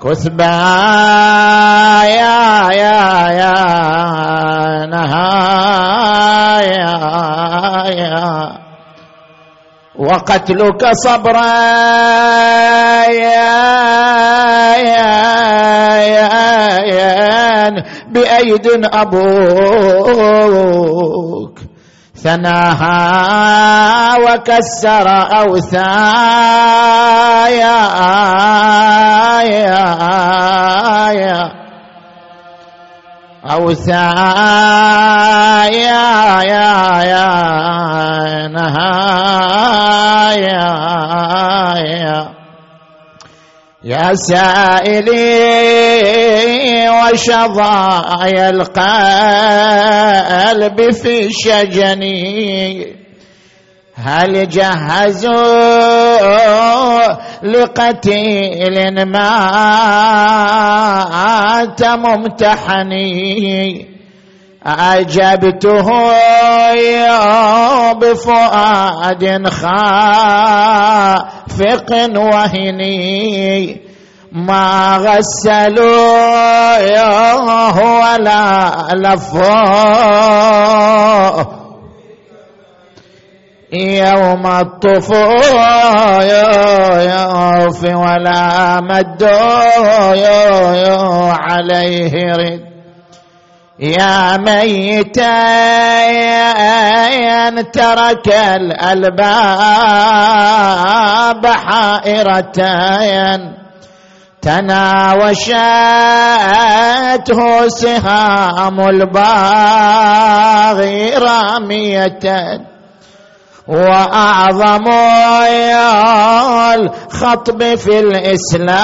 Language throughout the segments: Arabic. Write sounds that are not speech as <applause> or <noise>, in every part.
كثبا يا يا يا نهايا يا وقتلك صبرا يا يا يا بأيد أبوك ثناها وكسر أوثايا. أوثايا يا يا يا نهايا. يا سائلي وشظايا القلب في شجني هل جهزوا لقتيل مات ممتحني؟ أجبته بفؤاد خافق وهني. ما غسلوا ولا لفوا يوم الطفوف ولا مدوا عليه رد. يا ميتا ترك الألباب حائرتين. تناوشته سهام الباغي رامية وأعظم الخطب في الإسلام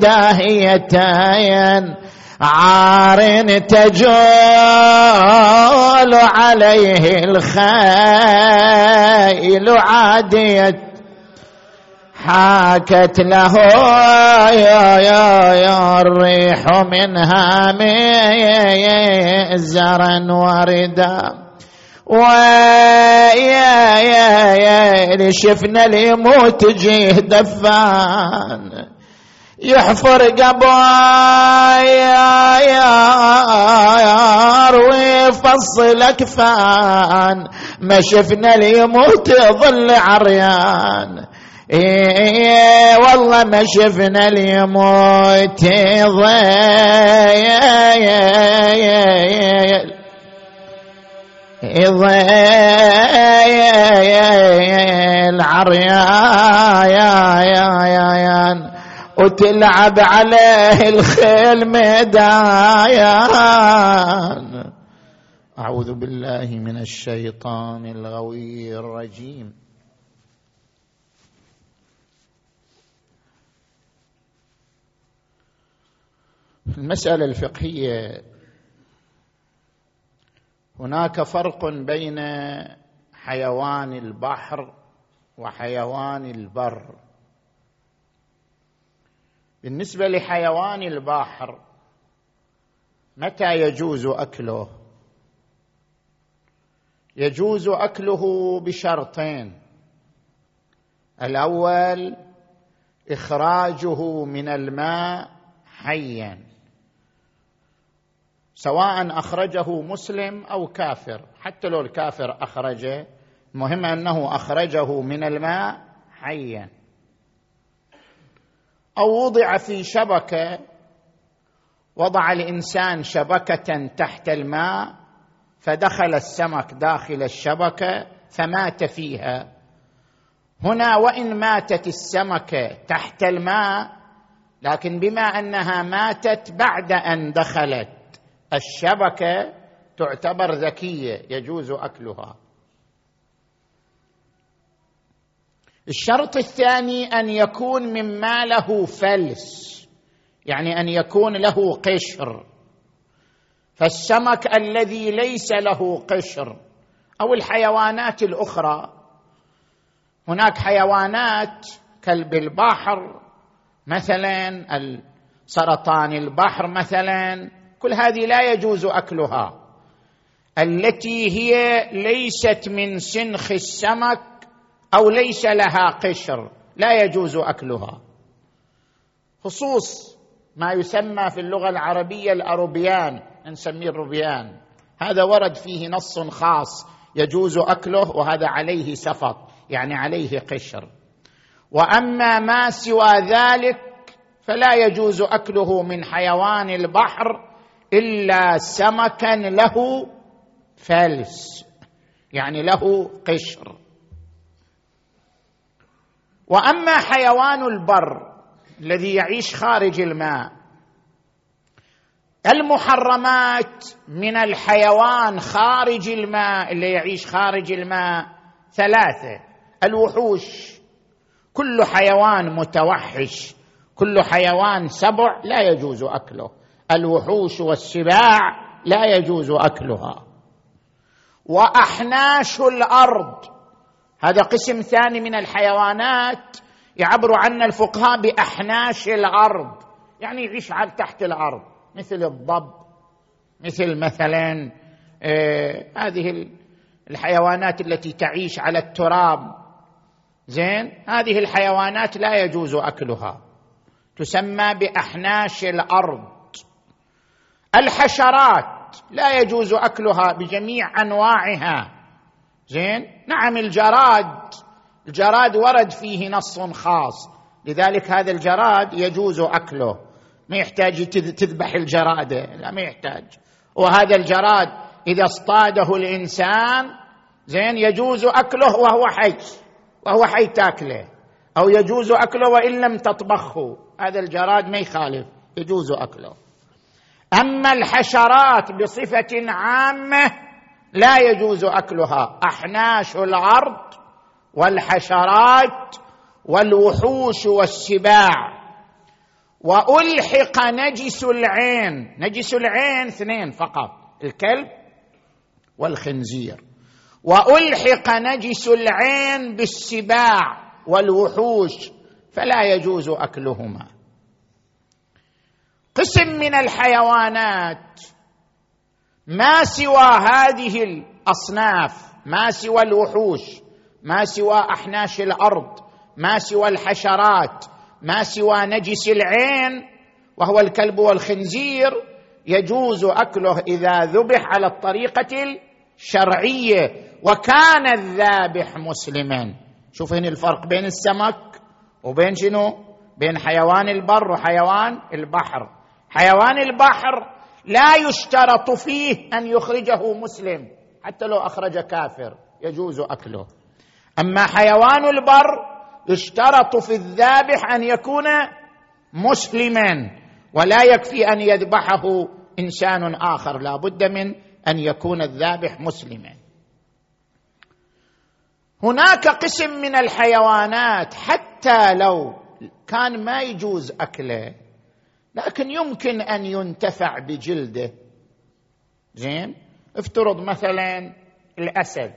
داهيتين. عار تجول عليه الخيل عادية. حاكت له يا يا يا الريح منها ميزرا وردا ويا يا يا شفنا اللي يموت جيه دفان. يحفر قبايا يا ويفصل اكفان ما شفنا اللي يموت ظل عريان. إيه والله ما شفنا اليموت ضيل العريان وتلعب عليه الخيل ميدايان أعوذ بالله من الشيطان الغوي الرجيم. المسألة الفقهية هناك فرق بين حيوان البحر وحيوان البر. بالنسبة لحيوان البحر متى يجوز أكله؟ يجوز أكله بشرطين. الأول إخراجه من الماء حيا. سواء أخرجه مسلم أو كافر حتى لو الكافر أخرجه المهم أنه أخرجه من الماء حيا. أو وضع في شبكة وضع الإنسان شبكة تحت الماء فدخل السمك داخل الشبكة فمات فيها. هنا وإن ماتت السمكة تحت الماء لكن بما أنها ماتت بعد أن دخلت الشبكة تعتبر ذكيه يجوز أكلها. الشرط الثاني أن يكون مما له فلس يعني أن يكون له قشر. فالسمك الذي ليس له قشر أو الحيوانات الأخرى. هناك حيوانات كلب البحر مثلا سرطان البحر مثلا كل هذه لا يجوز أكلها. التي هي ليست من سنخ السمك أو ليس لها قشر لا يجوز أكلها. خصوص ما يسمى في اللغة العربية الأروبيان نسميه الروبيان. هذا ورد فيه نص خاص يجوز أكله وهذا عليه سفط يعني عليه قشر. وأما ما سوى ذلك فلا يجوز أكله من حيوان البحر إلا سمكا له فلس يعني له قشر. وأما حيوان البر الذي يعيش خارج الماء المحرمات من الحيوان خارج الماء اللي يعيش خارج الماء ثلاثة الوحوش. كل حيوان متوحش كل حيوان سبع لا يجوز أكله. الوحوش والسباع لا يجوز أكلها. وأحناش الأرض هذا قسم ثاني من الحيوانات يعبر عنا الفقهاء بأحناش الأرض يعني يعيش تحت الأرض مثل الضب مثل مثلا آه هذه الحيوانات التي تعيش على التراب. زين؟ هذه الحيوانات لا يجوز أكلها. تسمى بأحناش الأرض. الحشرات لا يجوز أكلها بجميع أنواعها. زين؟ نعم الجراد. الجراد ورد فيه نص خاص. لذلك هذا الجراد يجوز أكله. ما يحتاج تذبح الجراده لا ما يحتاج. وهذا الجراد إذا اصطاده الإنسان زين يجوز أكله وهو حي وهو حي تاكله. أو يجوز أكله وإن لم تطبخه. هذا الجراد ما يخالف. يجوز أكله. أما الحشرات بصفة عامة لا يجوز أكلها. أحناش الأرض والحشرات والوحوش والسباع. وألحق نجس العين. نجس العين اثنين فقط. الكلب والخنزير. وألحق نجس العين بالسباع والوحوش. فلا يجوز أكلهما. قسم من الحيوانات. ما سوى هذه الأصناف ما سوى الوحوش ما سوى أحناش الأرض ما سوى الحشرات ما سوى نجس العين وهو الكلب والخنزير يجوز أكله إذا ذبح على الطريقة الشرعية وكان الذابح مسلما. شوف هنا الفرق بين السمك وبين شنو؟ بين حيوان البر وحيوان البحر. حيوان البحر لا يشترط فيه أن يخرجه مسلم. حتى لو أخرج كافر يجوز أكله. أما حيوان البر يشترط في الذابح أن يكون مسلما ولا يكفي أن يذبحه إنسان آخر. لا بد من أن يكون الذابح مسلما. هناك قسم من الحيوانات حتى لو كان ما يجوز أكله لكن يمكن أن ينتفع بجلده. زين؟ افترض مثلا الأسد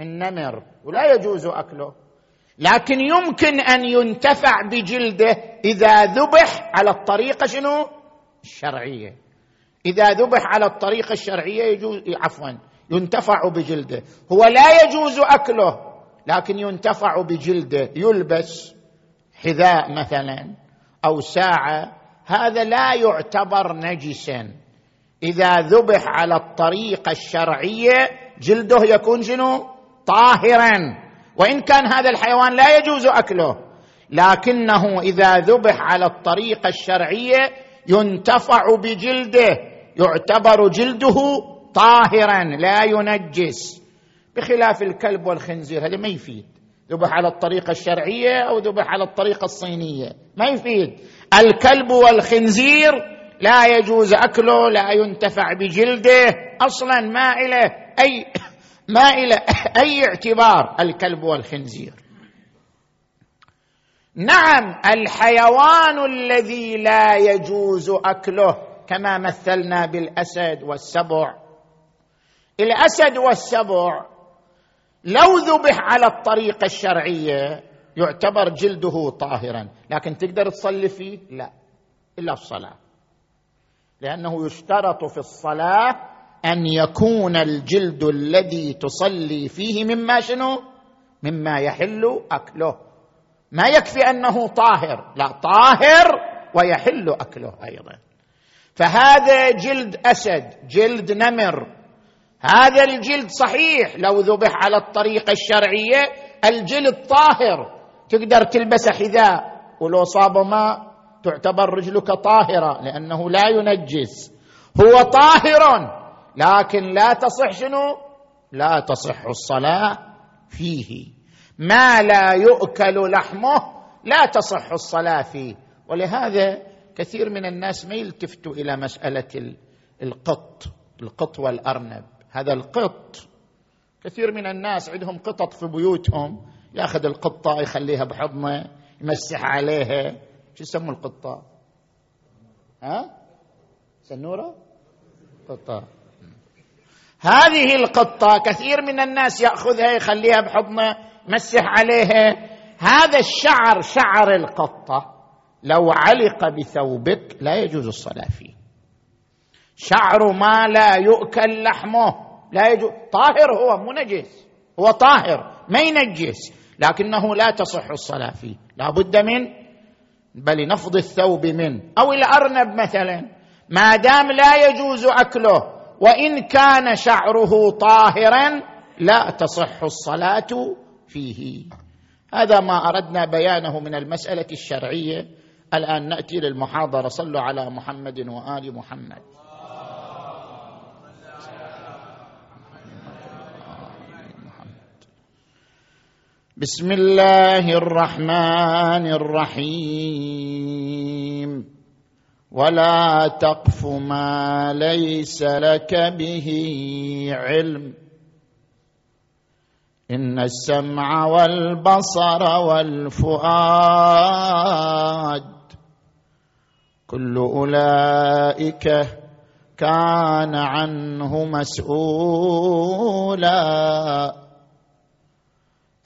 النمر ولا يجوز أكله. لكن يمكن أن ينتفع بجلده إذا ذبح على الطريقة شنو؟ الشرعية. إذا ذبح على الطريقة الشرعية يجوز عفوا ينتفع بجلده. هو لا يجوز أكله لكن ينتفع بجلده. يلبس حذاء مثلا أو ساعة هذا لا يعتبر نجسا. إذا ذبح على الطريقة الشرعيه جلده يكون شنو؟ طاهرا. وإن كان هذا الحيوان لا يجوز أكله. لكنه إذا ذبح على الطريقة الشرعيه ينتفع بجلده يعتبر جلده طاهرا لا ينجس. بخلاف الكلب والخنزير هذا ما يفيد. ذبح على الطريقة الشرعية أو ذبح على الطريقة الصينية ما يفيد. الكلب والخنزير لا يجوز أكله لا ينتفع بجلده أصلا ما له أي <coughs> ما له <coughs> أي اعتبار الكلب والخنزير. نعم الحيوان الذي لا يجوز أكله كما مثلنا بالأسد والسبع. الأسد والسبع لو ذبح على الطريقة الشرعية يعتبر جلده طاهرا. لكن تقدر تصلي فيه؟ لا. إلا الصلاة. لأنه يشترط في الصلاة أن يكون الجلد الذي تصلي فيه مما شنو؟ مما يحل أكله. ما يكفي أنه طاهر. لا طاهر ويحل أكله أيضا. فهذا جلد أسد جلد نمر. هذا الجلد صحيح. لو ذبح على الطريقة الشرعية الجلد طاهر. تقدر تلبس حذاء ولو صاب ماء تعتبر رجلك طاهرة لأنه لا ينجس. هو طاهر لكن لا تصح شنو؟ لا تصح الصلاة فيه. ما لا يؤكل لحمه لا تصح الصلاة فيه. ولهذا كثير من الناس ما يلتفتوا إلى مسألة القط القط والأرنب. هذا القط كثير من الناس عندهم قطط في بيوتهم ياخذ القطة يخليها بحضنه يمسح عليها. شو يسموا القطة؟ ها؟ سنورة؟ قطة. هذه القطة كثير من الناس يأخذها يخليها بحضنه يمسح عليها. هذا الشعر شعر القطة. لو علق بثوبك لا يجوز الصلاة فيه. شعر ما لا يؤكل لحمه لا يجوز. طاهر هو مو نجس. هو طاهر ما ينجس. لكنه لا تصح الصلاة فيه. لا بد من بل نفض الثوب منه أو الارنب مثلا. ما دام لا يجوز أكله وإن كان شعره طاهرا لا تصح الصلاة فيه. هذا ما أردنا بيانه من المسألة الشرعية. الآن نأتي للمحاضرة. صلوا على محمد وآل محمد. بسم الله الرحمن الرحيم. ولا تقف ما ليس لك به علم. إن السمع والبصر والفؤاد كل أولئك كان عنه مسؤولا.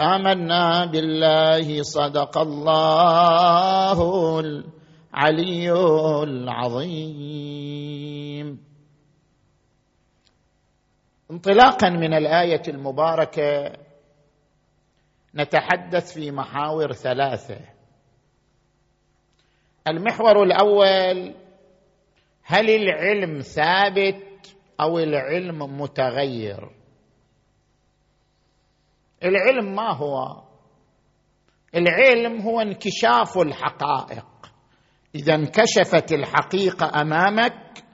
آمنا بالله صدق الله العلي العظيم. انطلاقا من الآية المباركة نتحدث في محاور ثلاثة. المحور الأول هل العلم ثابت أو العلم متغير؟ العلم ما هو؟ العلم هو انكشاف الحقائق. إذا انكشفت الحقيقة أمامك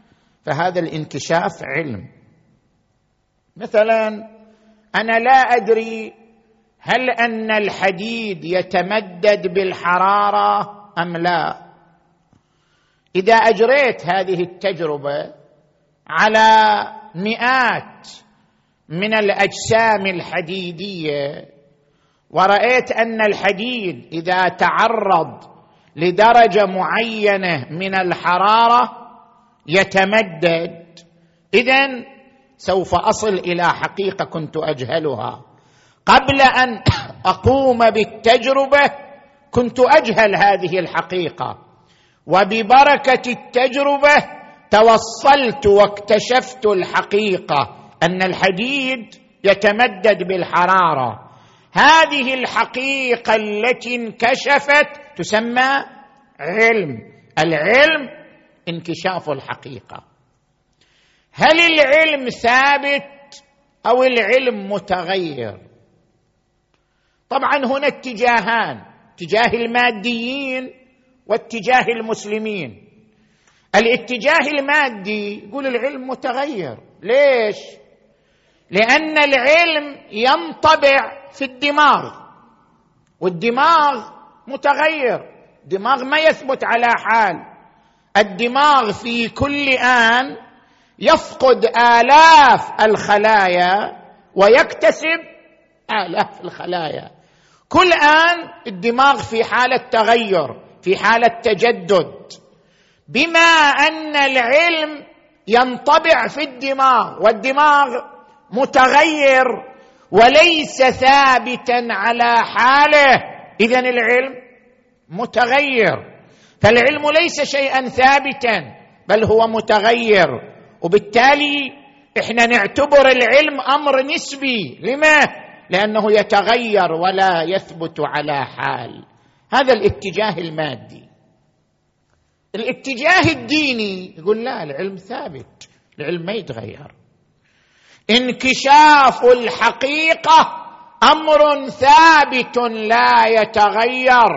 فهذا الانكشاف علم. مثلا أنا لا أدري هل أن الحديد يتمدد بالحرارة أم لا. إذا أجريت هذه التجربة على مئات من الأجسام الحديدية. ورأيت أن الحديد إذا تعرض لدرجة معينة من الحرارة يتمدد. اذا سوف أصل إلى حقيقة كنت أجهلها. قبل أن <coughs> أقوم بالتجربة كنت أجهل هذه الحقيقة. وببركة التجربة توصلت واكتشفت الحقيقة. أن الحديد يتمدد بالحرارة. هذه الحقيقة التي انكشفت تسمى علم. العلم انكشاف الحقيقة. هل العلم ثابت أو العلم متغير؟ طبعا هنا اتجاهان اتجاه الماديين واتجاه المسلمين. الاتجاه المادي يقول العلم متغير. ليش؟ لأن العلم ينطبع في الدماغ. والدماغ متغير. دماغ ما يثبت على حال. الدماغ في كل آن يفقد آلاف الخلايا ويكتسب آلاف الخلايا. كل آن الدماغ في حالة تغير في حالة تجدد. بما أن العلم ينطبع في الدماغ والدماغ متغير وليس ثابتا على حاله. اذا العلم متغير. فالعلم ليس شيئا ثابتا بل هو متغير. وبالتالي إحنا نعتبر العلم أمر نسبي. لما؟ لأنه يتغير ولا يثبت على حال. هذا الاتجاه المادي. الاتجاه الديني يقول لا العلم ثابت العلم ما يتغير. انكشاف الحقيقة أمر ثابت لا يتغير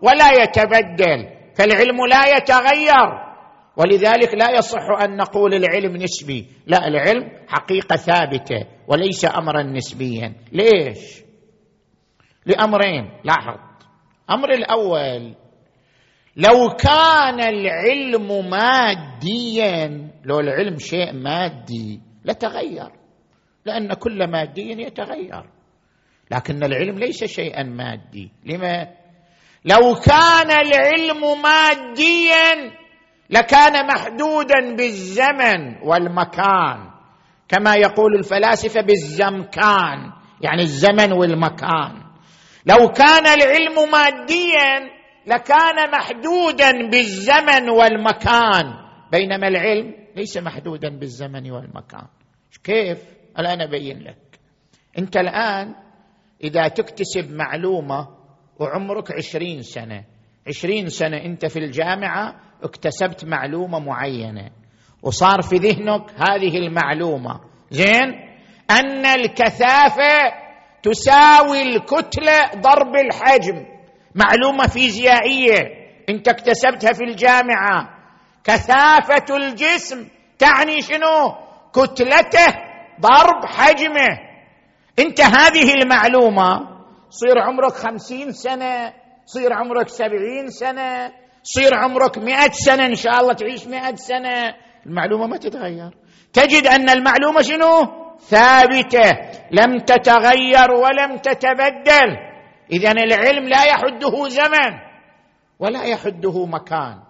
ولا يتبدل فالعلم لا يتغير. ولذلك لا يصح أن نقول العلم نسبي لا العلم حقيقة ثابتة وليس امرا نسبيا. ليش؟ لأمرين لاحظ. أمر الأول لو كان العلم ماديا لو العلم شيء مادي لتغير. لأن كل مادي يتغير. لكن العلم ليس شيئا مادي. لما؟ لو كان العلم ماديا لكان محدودا بالزمن والمكان كما يقول الفلاسفة بالزمكان يعني الزمن والمكان. لو كان العلم ماديا لكان محدودا بالزمن والمكان. بينما العلم ليس محدودا بالزمن والمكان. كيف؟ الآن أبين لك. أنت الآن إذا تكتسب معلومة وعمرك عشرين سنة عشرين سنة أنت في الجامعة اكتسبت معلومة معينة وصار في ذهنك هذه المعلومة. زين؟ أن الكثافة تساوي الكتلة ضرب الحجم. معلومة فيزيائية أنت اكتسبتها في الجامعة. كثافة الجسم تعني شنو؟ كتلته ضرب حجمه. انت هذه المعلومة صير عمرك خمسين سنة صير عمرك سبعين سنة صير عمرك مئة سنة إن شاء الله تعيش مئة سنة. المعلومة ما تتغير. تجد أن المعلومة شنو؟ ثابتة. لم تتغير ولم تتبدل. إذا العلم لا يحده زمن ولا يحده مكان.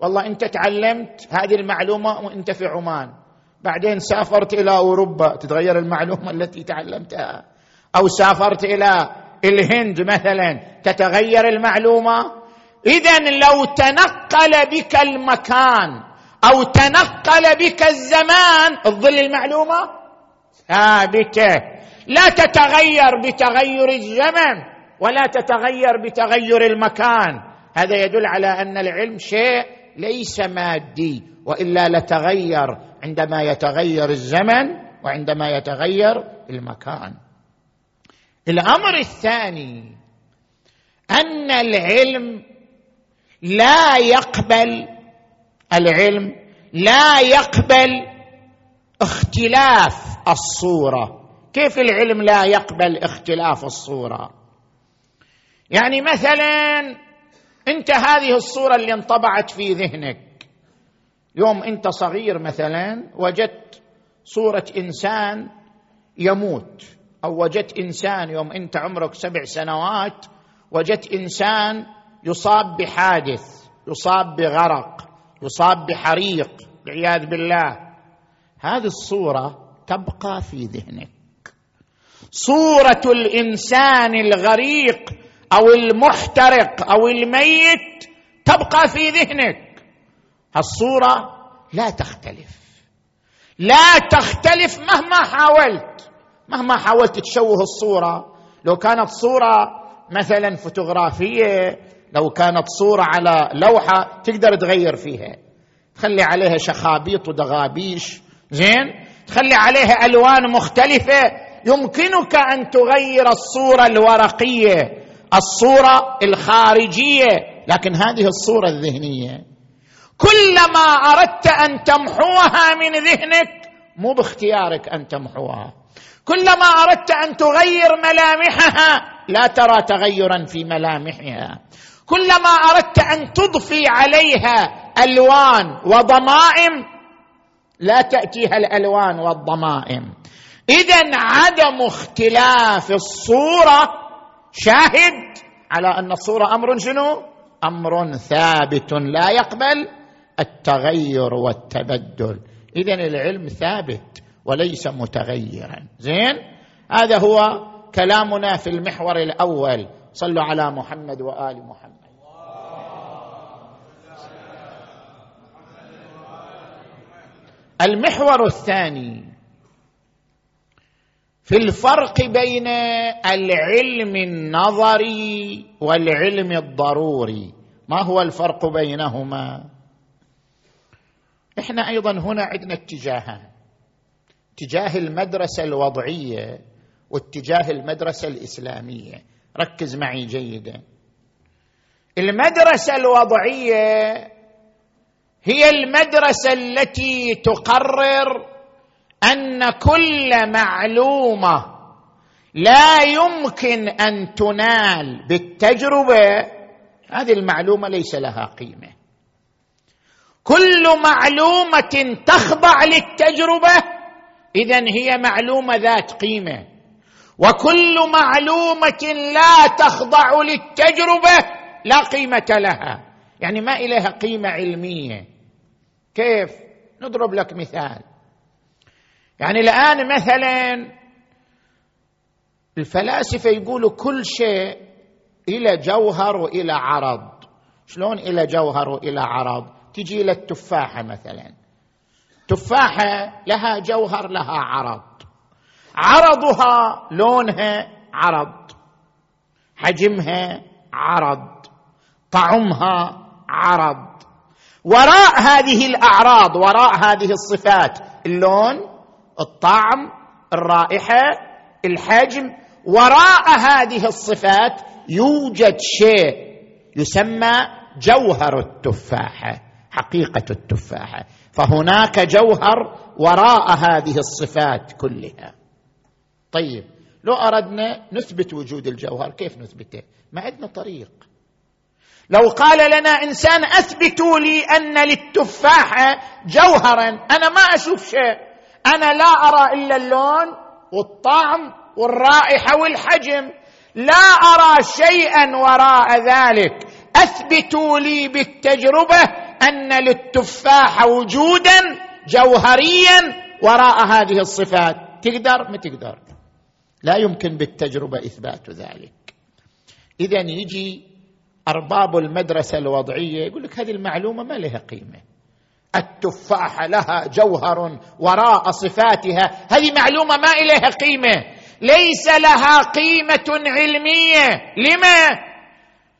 والله أنت تعلمت هذه المعلومة وأنت في عمان. بعدين سافرت إلى أوروبا. تتغير المعلومة التي تعلمتها. أو سافرت إلى الهند مثلا. تتغير المعلومة؟ اذا لو تنقل بك المكان أو تنقل بك الزمان تظل المعلومة؟ ثابتة. لا تتغير بتغير الزمن ولا تتغير بتغير المكان. هذا يدل على أن العلم شيء ليس مادي وإلا لتغير عندما يتغير الزمن وعندما يتغير المكان. الأمر الثاني أن العلم لا يقبل العلم لا يقبل اختلاف الصورة. كيف العلم لا يقبل اختلاف الصورة؟ يعني مثلا أنت هذه الصورة اللي انطبعت في ذهنك. يوم انت صغير مثلا وجدت صورة إنسان يموت أو وجدت إنسان يوم انت عمرك سبع سنوات وجدت إنسان يصاب بحادث يصاب بغرق يصاب بحريق والعياذ بالله. هذه الصورة تبقى في ذهنك. صورة الإنسان الغريق أو المحترق أو الميت تبقى في ذهنك. الصورة لا تختلف. لا تختلف مهما حاولت. مهما حاولت تشوه الصورة. لو كانت صورة مثلا فوتوغرافية لو كانت صورة على لوحة تقدر تغير فيها. تخلي عليها شخابيط ودغابيش. زين؟ تخلي عليها ألوان مختلفة. يمكنك أن تغير الصورة الورقية الصورة الخارجية لكن هذه الصورة الذهنية. كلما أردت أن تمحوها من ذهنك مو باختيارك أن تمحوها. كلما أردت أن تغير ملامحها لا ترى تغيرا في ملامحها. كلما أردت أن تضفي عليها ألوان وضمائم لا تأتيها الألوان والضمائم. اذا عدم اختلاف الصورة شاهد على أن الصورة أمر شنو؟ أمر ثابت لا يقبل. التغير والتبدل. اذا العلم ثابت وليس متغيرا. زين؟ هذا هو كلامنا في المحور الأول. صلوا على محمد وآل محمد. المحور الثاني. في الفرق بين العلم النظري والعلم الضروري. ما هو الفرق بينهما؟ إحنا أيضا هنا عندنا اتجاهان. اتجاه المدرسة الوضعية واتجاه المدرسة الإسلامية. ركز معي جيدا. المدرسة الوضعية هي المدرسة التي تقرر أن كل معلومة لا يمكن أن تنال بالتجربة. هذه المعلومة ليس لها قيمة. كل معلومة تخضع للتجربة اذا هي معلومة ذات قيمة. وكل معلومة لا تخضع للتجربة لا قيمة لها. يعني ما إليها قيمة علمية. كيف؟ نضرب لك مثال. يعني الآن مثلا الفلاسفة يقولوا كل شيء إلى جوهر وإلى عرض. شلون إلى جوهر وإلى عرض؟ تجي إلى التفاحة مثلا. تفاحة لها جوهر لها عرض. عرضها لونها عرض. حجمها عرض. طعمها عرض. وراء هذه الأعراض وراء هذه الصفات اللون الطعم الرائحة الحجم وراء هذه الصفات يوجد شيء يسمى جوهر التفاحة. حقيقة التفاحه فهناك جوهر وراء هذه الصفات كلها. طيب لو أردنا نثبت وجود الجوهر كيف نثبته؟ ما عندنا طريق. لو قال لنا إنسان أثبتوا لي أن للتفاحه جوهرا أنا ما أشوف شيء. أنا لا أرى إلا اللون والطعم والرائحة والحجم. لا أرى شيئا وراء ذلك. أثبتوا لي بالتجربة أن للتفاح وجودا جوهريا وراء هذه الصفات. تقدر؟ ما تقدر. لا يمكن بالتجربة إثبات ذلك. إذا يجي أرباب المدرسة الوضعية يقول لك هذه المعلومة ما لها قيمة. التفاحه لها جوهر وراء صفاتها. هذه معلومة ما إليها قيمة. ليس لها قيمة علمية. لما؟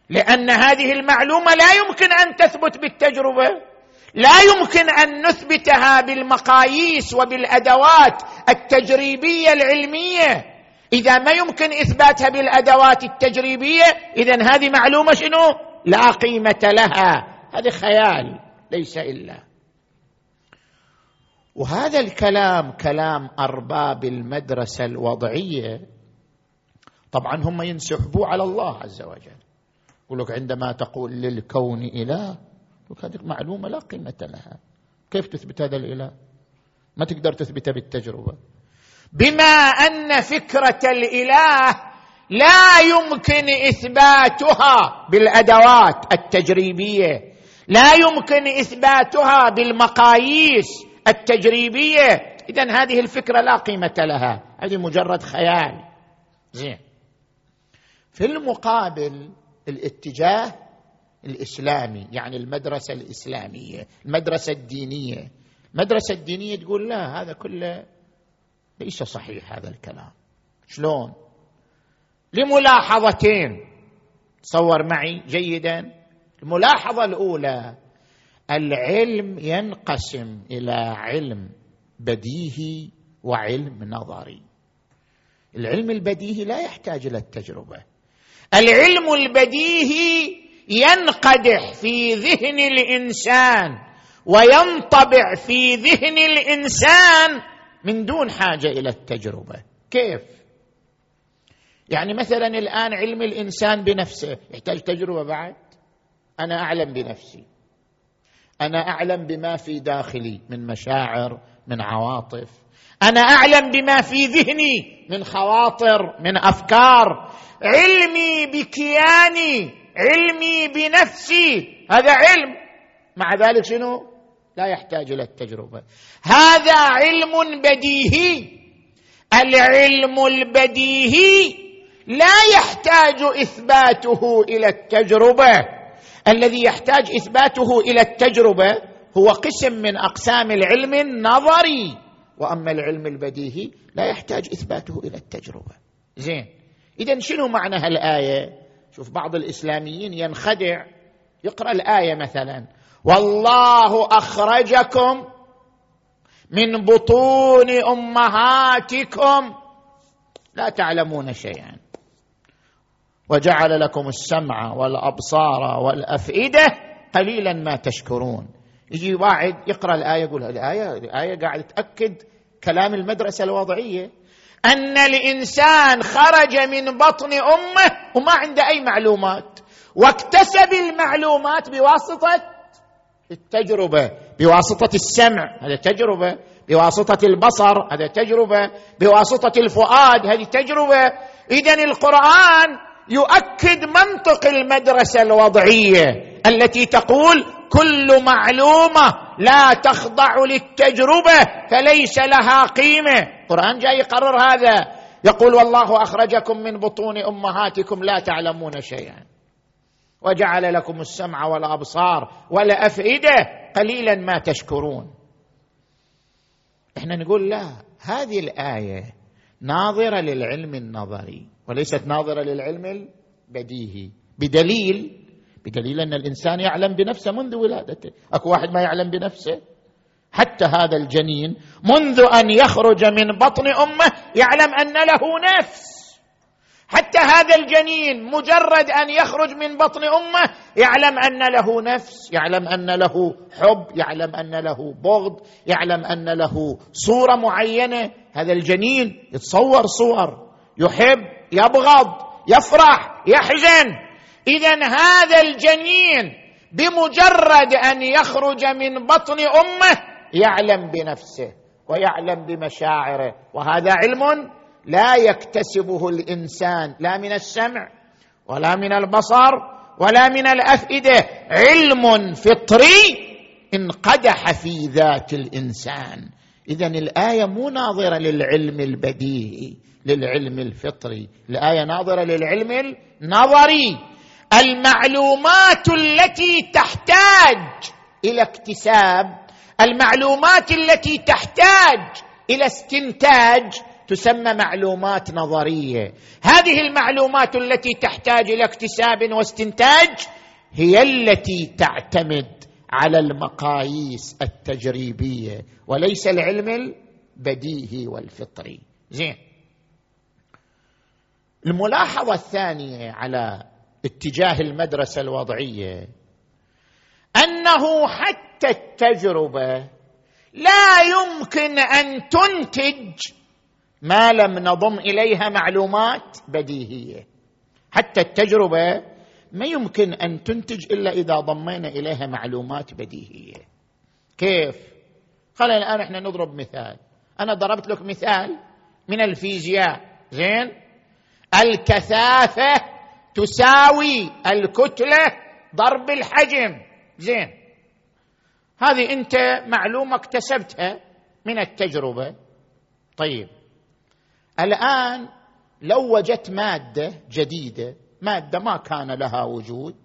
لأن هذه المعلومة لا يمكن أن تثبت بالتجربة لا يمكن أن نثبتها بالمقاييس وبالأدوات التجريبية العلمية. إذا ما يمكن إثباتها بالأدوات التجريبية اذا هذه معلومة شنو؟ لا قيمة لها. هذه خيال ليس إلا. وهذا الكلام كلام أرباب المدرسة الوضعية. طبعا هم ينسحبوا على الله عز وجل. يقول لك عندما تقول للكون إله هذه معلومة لا قيمة لها. كيف تثبت هذا الإله؟ ما تقدر تثبته بالتجربة. بما أن فكرة الإله لا يمكن إثباتها بالأدوات التجريبية لا يمكن إثباتها بالمقاييس التجريبية. اذا هذه الفكرة لا قيمة لها. هذه مجرد خيال. زين. في المقابل الاتجاه الإسلامي يعني المدرسة الإسلامية المدرسة الدينية. المدرسة الدينية تقول لا هذا كله ليس صحيح هذا الكلام. شلون؟ لملاحظتين. تصور معي جيدا. الملاحظة الأولى العلم ينقسم إلى علم بديهي وعلم نظري. العلم البديهي لا يحتاج إلى التجربة. العلم البديهي ينقدح في ذهن الإنسان وينطبع في ذهن الإنسان من دون حاجة إلى التجربة. كيف؟ يعني مثلا الآن علم الإنسان بنفسه يحتاج تجربة بعد؟ أنا أعلم بنفسي. أنا أعلم بما في داخلي من مشاعر من عواطف. أنا أعلم بما في ذهني من خواطر من أفكار. علمي بكياني علمي بنفسي. هذا علم. مع ذلك شنو؟ لا يحتاج إلى التجربة. هذا علم بديهي. العلم البديهي لا يحتاج إثباته إلى التجربة. الذي يحتاج إثباته إلى التجربة هو قسم من أقسام العلم النظري. وأما العلم البديهي لا يحتاج إثباته إلى التجربة. زين. اذا شنو معنى هالآية؟ شوف بعض الإسلاميين ينخدع. يقرأ الآية مثلا والله أخرجكم من بطون أمهاتكم. لا تعلمون شيئا. وجعل لكم السمع والأبصار والأفئدة قليلا ما تشكرون. يجي واحد يقرأ الآية يقول الآية الآية قاعد تأكد كلام المدرسة الوضعية. أن الإنسان خرج من بطن أمه وما عنده أي معلومات واكتسب المعلومات بواسطة التجربة بواسطة السمع هذا تجربة بواسطة البصر هذا تجربة بواسطة الفؤاد هذه تجربة. اذا القرآن يؤكد منطق المدرسة الوضعية التي تقول كل معلومة لا تخضع للتجربة فليس لها قيمة. القران جاي يقرر هذا. يقول والله أخرجكم من بطون أمهاتكم لا تعلمون شيئا. وجعل لكم السمع والأبصار والأفئدة قليلا ما تشكرون. إحنا نقول لا هذه الآية ناظرة للعلم النظري وليست ناظرة للعلم البديهي بدليل بدليل أن الإنسان يعلم بنفسه منذ ولادته. أكو واحد ما يعلم بنفسه؟ حتى هذا الجنين منذ أن يخرج من بطن أمه يعلم أن له نفس. حتى هذا الجنين مجرد أن يخرج من بطن أمه يعلم أن له نفس يعلم أن له حب يعلم أن له بغض يعلم أن له صورة معينة. هذا الجنين يتصور صور يحب يبغض يفرح يحزن. اذا هذا الجنين بمجرد أن يخرج من بطن أمه يعلم بنفسه ويعلم بمشاعره وهذا علم لا يكتسبه الإنسان لا من السمع ولا من البصر ولا من الأفئدة علم فطري انقدح في ذات الإنسان. اذا الآية مو ناظرة للعلم البديهي للعلم الفطري الآية ناظرة للعلم النظري. المعلومات التي تحتاج إلى اكتساب المعلومات التي تحتاج إلى استنتاج تسمى معلومات نظرية. هذه المعلومات التي تحتاج إلى اكتساب واستنتاج هي التي تعتمد على المقاييس التجريبية وليس العلم البديهي والفطري. زين. الملاحظة الثانية على اتجاه المدرسة الوضعية. أنه حتى التجربة لا يمكن أن تنتج ما لم نضم إليها معلومات بديهية. حتى التجربة ما يمكن أن تنتج إلا إذا ضمينا إليها معلومات بديهية. كيف؟ خلينا الآن إحنا نضرب مثال. أنا ضربت لك مثال من الفيزياء. زين؟ الكثافة تساوي الكتلة ضرب الحجم. زين. هذه انت معلومة اكتسبتها من التجربة. طيب. الآن لو وجدت مادة جديدة مادة ما كان لها وجود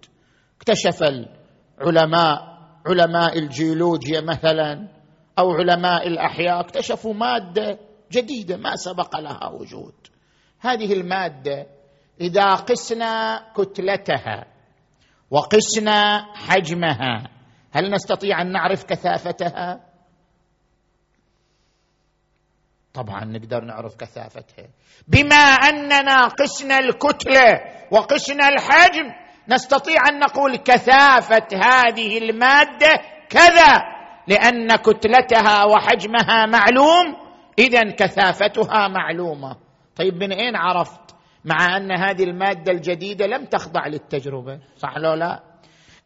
اكتشف العلماء علماء الجيولوجيا مثلا أو علماء الأحياء اكتشفوا مادة جديدة ما سبق لها وجود. هذه المادة إذا قسنا كتلتها وقسنا حجمها هل نستطيع أن نعرف كثافتها؟ طبعا نقدر نعرف كثافتها. بما أننا قسنا الكتله وقسنا الحجم نستطيع أن نقول كثافة هذه المادة كذا لأن كتلتها وحجمها معلوم اذا كثافتها معلومة. طيب من أين عرفت مع أن هذه المادة الجديدة لم تخضع للتجربة صح لو لا؟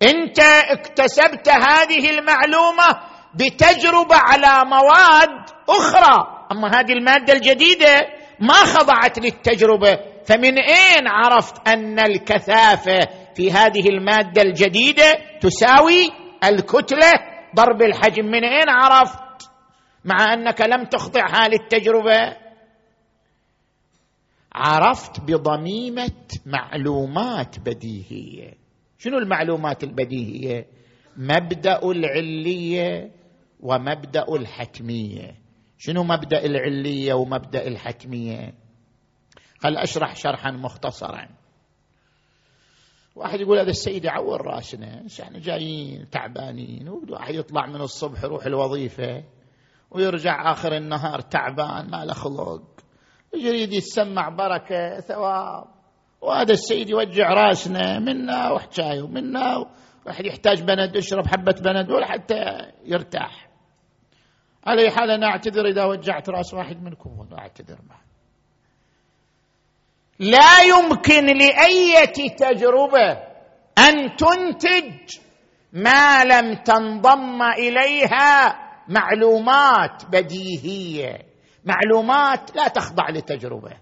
أنت اكتسبت هذه المعلومة بتجربة على مواد أخرى. أما هذه المادة الجديدة ما خضعت للتجربة. فمن أين عرفت أن الكثافة في هذه المادة الجديدة تساوي الكتلة ضرب الحجم؟ من أين عرفت؟ مع أنك لم تخضعها للتجربة. عرفت بضميمة معلومات بديهية. شنو المعلومات البديهية؟ مبدأ العلية ومبدأ الحتميه شنو مبدأ العلية ومبدأ الحتميه خل أشرح شرحا مختصرا. واحد يقول هذا السيد يعور راسنا إحنا جايين تعبانين؟ واحد يطلع من الصبح يروح الوظيفة ويرجع آخر النهار تعبان ما له خلق. يريد يتسمع بركة ثواب. وهذا السيد يوجع راسنا منا وحكايه ومنا واحد يحتاج بند يشرب حبة بند ولا حتى يرتاح. على أي حال أنا أعتذر إذا وجعت راس واحد منكم وأنا أعتذر معه. لا يمكن لايه تجربة أن تنتج ما لم تنضم إليها معلومات بديهية. معلومات لا تخضع لتجربة.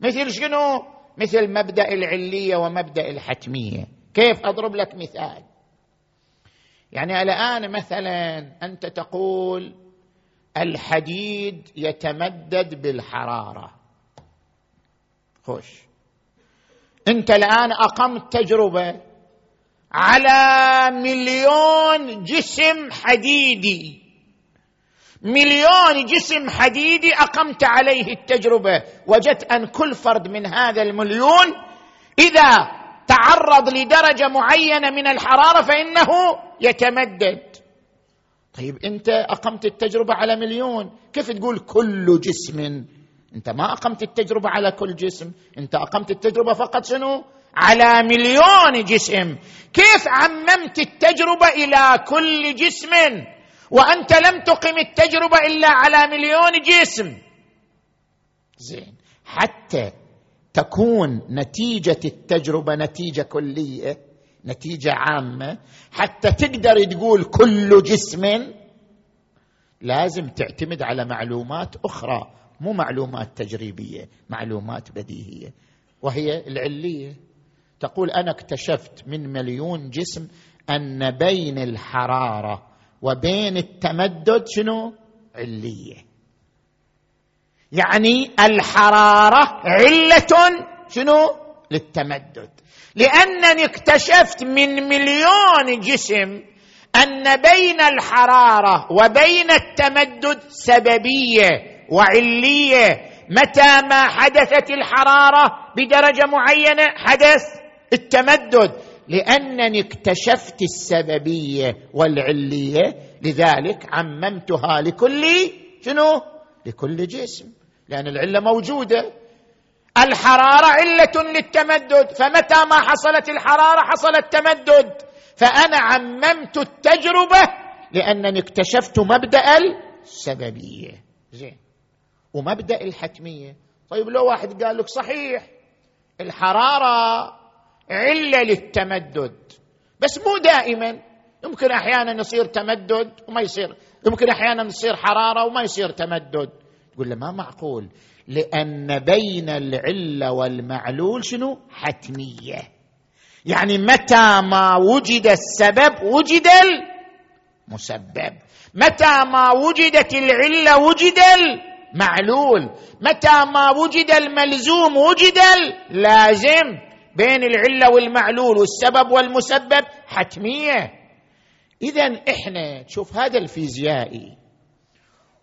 مثل شنو؟ مثل مبدأ العلية ومبدأ الحتمية. كيف؟ أضرب لك مثال. يعني الآن مثلا أنت تقول الحديد يتمدد بالحرارة. خوش. أنت الآن أقمت تجربة على مليون جسم حديدي. مليون جسم حديدي أقمت عليه التجربة. وجدت أن كل فرد من هذا المليون إذا تعرض لدرجة معينة من الحرارة فإنه يتمدد. طيب أنت أقمت التجربة على مليون كيف تقول كل جسم؟ أنت ما أقمت التجربة على كل جسم أنت أقمت التجربة فقط شنو؟ على مليون جسم. كيف عممت التجربة إلى كل جسم؟ وأنت لم تقم التجربة إلا على مليون جسم. زين. حتى تكون نتيجة التجربة نتيجة كلية نتيجة عامة حتى تقدر تقول كل جسم لازم تعتمد على معلومات أخرى مو معلومات تجريبية معلومات بديهية. وهي العلية. تقول أنا اكتشفت من مليون جسم أن بين الحرارة وبين التمدد شنو؟ علية. يعني الحرارة علة شنو؟ للتمدد. لأنني اكتشفت من مليون جسم أن بين الحرارة وبين التمدد سببية وعلية. متى ما حدثت الحرارة بدرجة معينة حدث التمدد. لأنني اكتشفت السببية والعلية لذلك عممتها لكل شنو؟ لكل جسم. لأن العلة موجودة. الحرارة علة للتمدد. فمتى ما حصلت الحرارة حصل التمدد. فأنا عممت التجربة لأنني اكتشفت مبدأ السببية. زين. ومبدأ الحتمية. طيب لو واحد قال لك صحيح الحرارة عله للتمدد. بس مو دائما. يمكن أحيانا يصير تمدد وما يصير. يمكن أحيانا يصير حرارة وما يصير تمدد. تقول له ما معقول. لأن بين العلة والمعلول شنو؟ حتمية. يعني متى ما وجد السبب وجد المسبب. متى ما وجدت العلة وجد المعلول. متى ما وجد الملزوم وجد اللازم بين العلة والمعلول والسبب والمسبب حتمية. اذا إحنا تشوف هذا الفيزيائي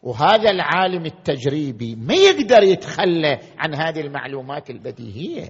وهذا العالم التجريبي ما يقدر يتخلى عن هذه المعلومات البديهية.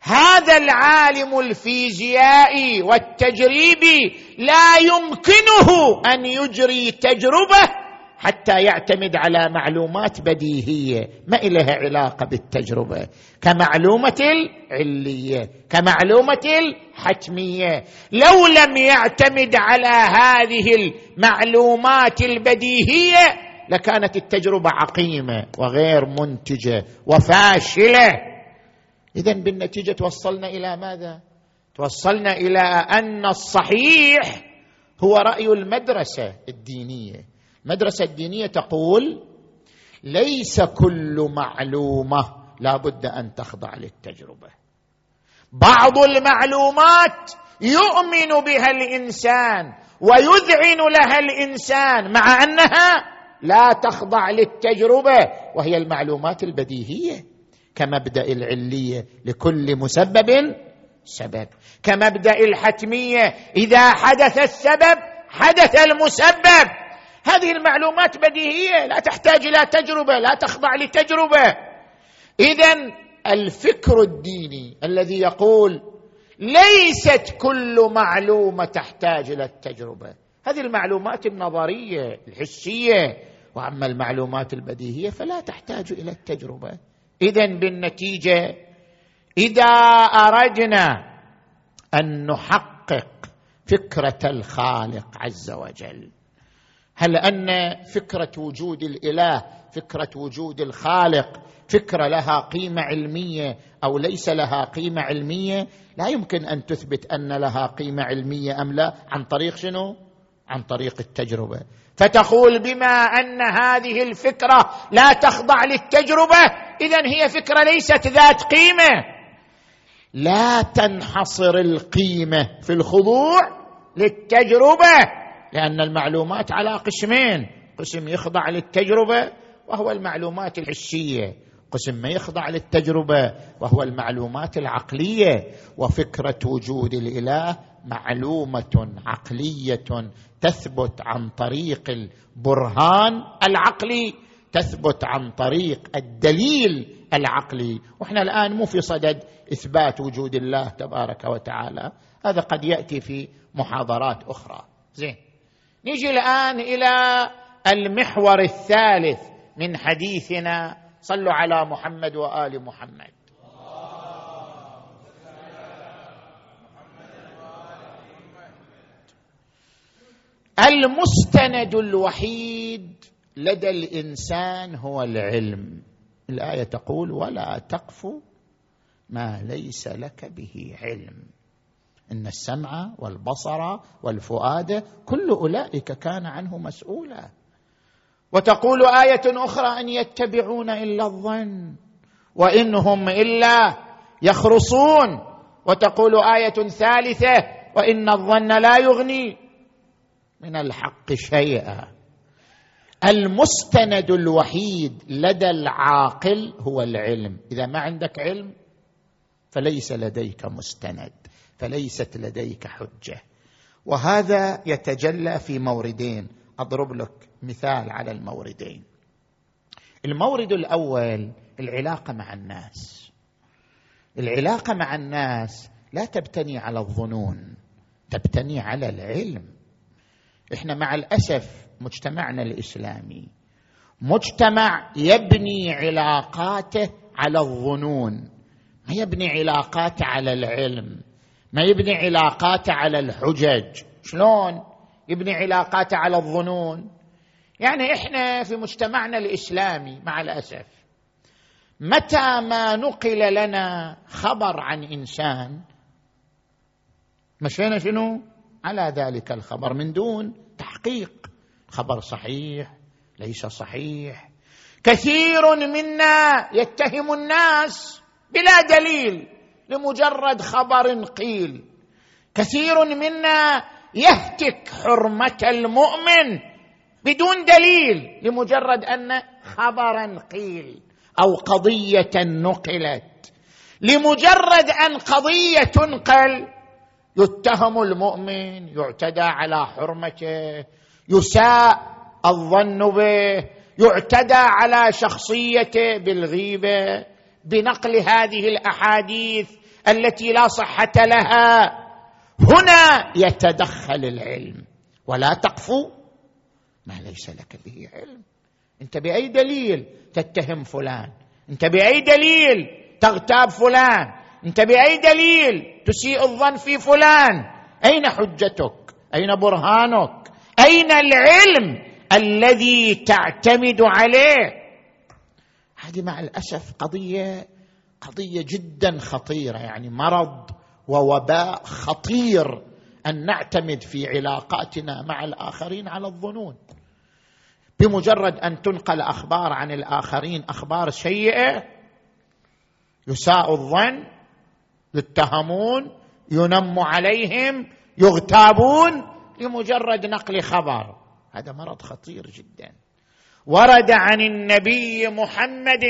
هذا العالم الفيزيائي والتجريبي لا يمكنه أن يجري تجربة حتى يعتمد على معلومات بديهية. ما لها علاقة بالتجربة. كمعلومة العلية. كمعلومة الحتمية. لو لم يعتمد على هذه المعلومات البديهية لكانت التجربة عقيمة وغير منتجة وفاشلة. اذا بالنتيجة توصلنا إلى ماذا؟ توصلنا إلى أن الصحيح هو رأي المدرسة الدينية. المدرسة الدينية تقول ليس كل معلومة لا بد أن تخضع للتجربة. بعض المعلومات يؤمن بها الإنسان ويذعن لها الإنسان مع أنها لا تخضع للتجربة وهي المعلومات البديهية. كمبدأ العلية لكل مسبب سبب. كمبدأ الحتمية إذا حدث السبب حدث المسبب. هذه المعلومات بديهية لا تحتاج إلى تجربة لا تخضع لتجربة. اذا الفكر الديني الذي يقول ليست كل معلومة تحتاج إلى التجربة. هذه المعلومات النظرية الحسية وأما المعلومات البديهية فلا تحتاج إلى التجربة. اذا بالنتيجة إذا أردنا أن نحقق فكرة الخالق عز وجل هل أن فكرة وجود الإله فكرة وجود الخالق فكرة لها قيمة علمية أو ليس لها قيمة علمية؟ لا يمكن أن تثبت أن لها قيمة علمية أم لا. عن طريق شنو؟ عن طريق التجربة. فتقول بما أن هذه الفكرة لا تخضع للتجربة اذا هي فكرة ليست ذات قيمة. لا تنحصر القيمة في الخضوع للتجربة. لأن المعلومات على قسمين. قسم يخضع للتجربة وهو المعلومات الحسية. قسم ما يخضع للتجربة وهو المعلومات العقلية. وفكرة وجود الإله معلومة عقلية تثبت عن طريق البرهان العقلي تثبت عن طريق الدليل العقلي. وإحنا الآن مو في صدد إثبات وجود الله تبارك وتعالى. هذا قد يأتي في محاضرات أخرى. زين. نيجي الآن إلى المحور الثالث من حديثنا. صلوا على محمد وآل محمد. المستند الوحيد لدى الإنسان هو العلم. الآية تقول ولا تقف ما ليس لك به علم. إن السمع والبصر والفؤاد كل أولئك كان عنه مسؤولا. وتقول آية أخرى أن يتبعون إلا الظن وإن هم إلا يخرصون. وتقول آية ثالثة وإن الظن لا يغني من الحق شيئا. المستند الوحيد لدى العاقل هو العلم. إذا ما عندك علم فليس لديك مستند. فليست لديك حجة. وهذا يتجلى في موردين. أضرب لك مثال على الموردين. المورد الأول العلاقة مع الناس. العلاقة مع الناس لا تبتني على الظنون تبتني على العلم. إحنا مع الأسف مجتمعنا الإسلامي. مجتمع يبني علاقاته على الظنون ما يبني علاقاته على العلم. ما يبني علاقاته على الحجج. شلون؟ يبني علاقاته على الظنون. يعني إحنا في مجتمعنا الإسلامي مع الأسف متى ما نقل لنا خبر عن إنسان مشينا شنو؟ على ذلك الخبر من دون تحقيق. خبر صحيح ليس صحيح. كثير منا يتهم الناس بلا دليل. لمجرد خبر قيل. كثير منا يهتك حرمة المؤمن بدون دليل لمجرد أن خبرا قيل أو قضية نقلت. لمجرد أن قضية تنقل يتهم المؤمن يعتدى على حرمته يساء الظن به يعتدى على شخصيته بالغيبة. بنقل هذه الأحاديث التي لا صحة لها. هنا يتدخل العلم. ولا تقفو. ما ليس لك به علم. أنت بأي دليل تتهم فلان؟ أنت بأي دليل تغتاب فلان؟ أنت بأي دليل تسيء الظن في فلان؟ أين حجتك؟ أين برهانك؟ أين العلم الذي تعتمد عليه؟ هذه مع الأسف قضية قضية جدا خطيرة يعني مرض ووباء خطير أن نعتمد في علاقاتنا مع الآخرين على الظنون. بمجرد أن تنقل أخبار عن الآخرين أخبار سيئة يساء الظن يتهمون ينم عليهم يغتابون لمجرد نقل خبر. هذا مرض خطير جدا. ورد عن النبي محمد.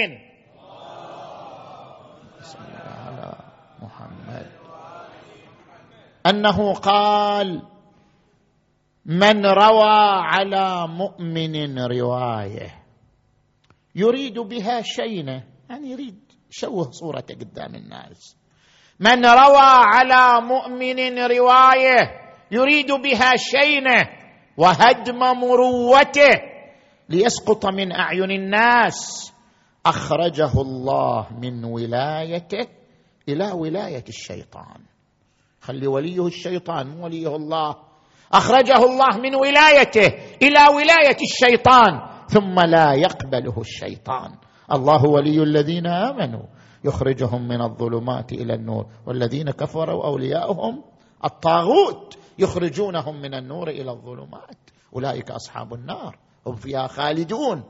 على محمد. أنه قال من روى على مؤمن رواية يريد بها شينة. يعني يريد يشوه صورته قدام الناس. من روى على مؤمن رواية يريد بها شينة وهدم مروته ليسقط من أعين الناس. أخرجه الله من ولايته إلى ولاية الشيطان. خلي وليه الشيطان مو وليه الله. أخرجه الله من ولايته إلى ولاية الشيطان ثم لا يقبله الشيطان. الله ولي الذين آمنوا. يخرجهم من الظلمات إلى النور. والذين كفروا أولياؤهم الطاغوت. يخرجونهم من النور إلى الظلمات. أولئك أصحاب النار. هم فيها خالدون.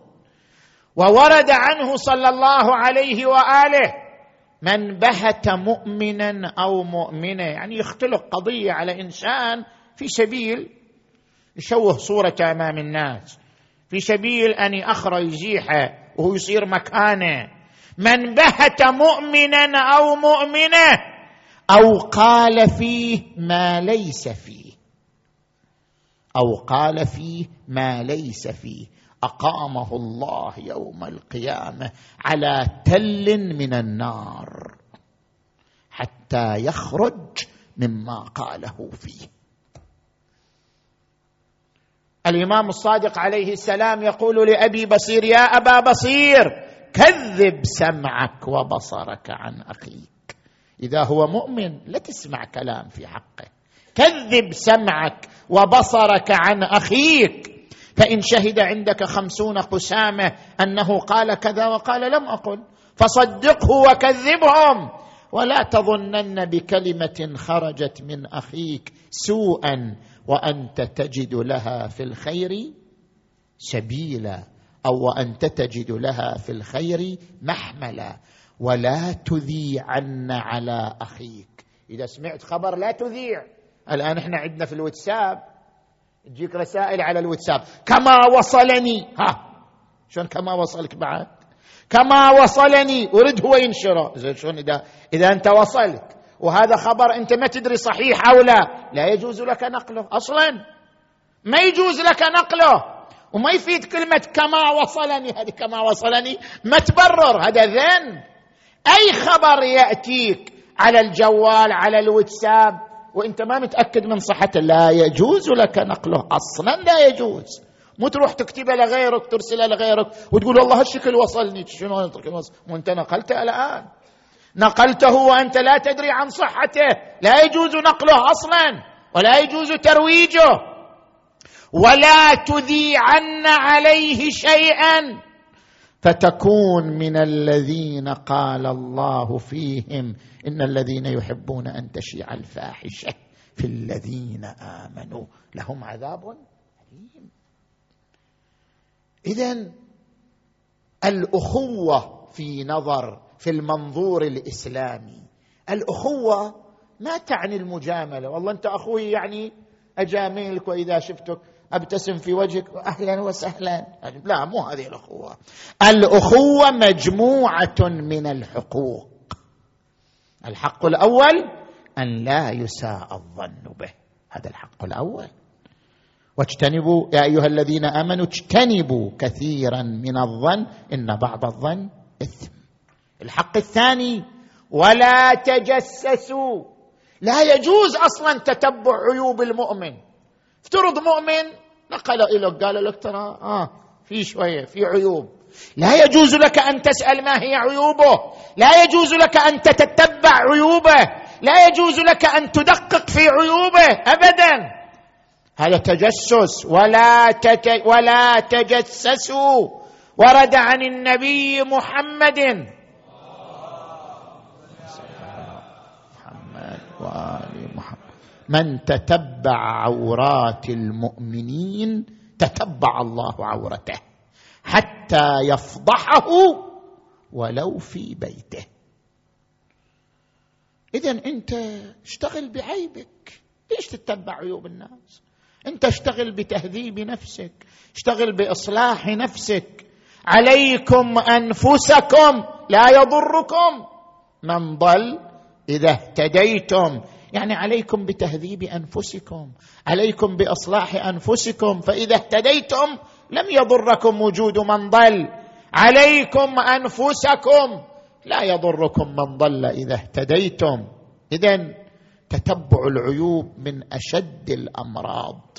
وورد عنه صلى الله عليه وآله من بهت مؤمنا أو مؤمنة يعني يختلق قضية على إنسان في سبيل يشوه صورته أمام الناس في سبيل أن يأخره يزيحه وهو يصير مكانه. من بهت مؤمنا أو مؤمنة أو قال فيه ما ليس فيه. أو قال فيه ما ليس فيه. أقامه الله يوم القيامة على تل من النار حتى يخرج مما قاله فيه. الإمام الصادق عليه السلام يقول لأبي بصير يا أبا بصير كذب سمعك وبصرك عن أخيك. إذا هو مؤمن لا تسمع كلام في حقه كذب سمعك وبصرك عن أخيك. فإن شهد عندك خمسون قسامة أنه قال كذا وقال لم أقل فصدقه وكذبهم. ولا تظنن بكلمة خرجت من أخيك سوءا وأنت تجد لها في الخير سبيلا أو وأنت تجد لها في الخير محملا. ولا تذيعن على أخيك. إذا سمعت خبر لا تذيع. الآن إحنا عندنا في الواتساب. تجيك رسائل على الواتساب. كما وصلني. ها. شلون كما وصلك بعد؟ كما وصلني. ارد هو ينشره. زين شلون إذا إذا أنت وصلك وهذا خبر أنت ما تدري صحيح أو لا. لا يجوز لك نقله. أصلا. ما يجوز لك نقله. وما يفيد كلمة كما وصلني. هذه كما وصلني ما تبرر. هذا ذنب. أي خبر يأتيك على الجوال على الواتساب؟ وانت ما متأكد من صحته لا يجوز لك نقله. أصلا لا يجوز. مو تروح تكتبه لغيرك ترسله لغيرك وتقول والله هالشكل وصلني. شنو وانت نقلته الآن. نقلته وأنت لا تدري عن صحته. لا يجوز نقله أصلا ولا يجوز ترويجه. ولا تذيعن عليه شيئا. فتكون من الذين قال الله فيهم إن الذين يحبون أن تشيع الفاحشة في الذين آمنوا. لهم عذاب أليم. اذا الأخوة في نظر في المنظور الإسلامي الأخوة ما تعني المجاملة. والله أنت أخوي يعني أجاملك وإذا شفتك. أبتسم في وجهك. أهلا وسهلا. لا مو هذه الأخوة. الأخوة مجموعة من الحقوق. الحق الأول أن لا يساء الظن به. هذا الحق الأول. واجتنبوا يا أيها الذين آمنوا اجتنبوا كثيرا من الظن. إن بعض الظن إثم. الحق الثاني ولا تجسسوا. لا يجوز أصلا تتبع عيوب المؤمن. افترض مؤمن نقل إليك قال لك ترى آه في شوية في عيوب. لا يجوز لك أن تسأل ما هي عيوبه. لا يجوز لك أن تتتبع عيوبه. لا يجوز لك أن تدقق في عيوبه أبدا. هذا تجسس. ولا تت... ولا تجسسوا. ورد عن النبي محمد وآل محمد من تتبع عورات المؤمنين تتبع الله عورته حتى يفضحه ولو في بيته. اذا أنت اشتغل بعيبك. ليش تتبع عيوب الناس؟ أنت اشتغل بتهذيب نفسك اشتغل بإصلاح نفسك. عليكم أنفسكم لا يضركم. من ضل؟ إذا اهتديتم. يعني عليكم بتهذيب أنفسكم عليكم بإصلاح أنفسكم فإذا اهتديتم لم يضركم وجود من ضل. عليكم أنفسكم لا يضركم من ضل إذا اهتديتم. اذا تتبع العيوب من أشد الأمراض.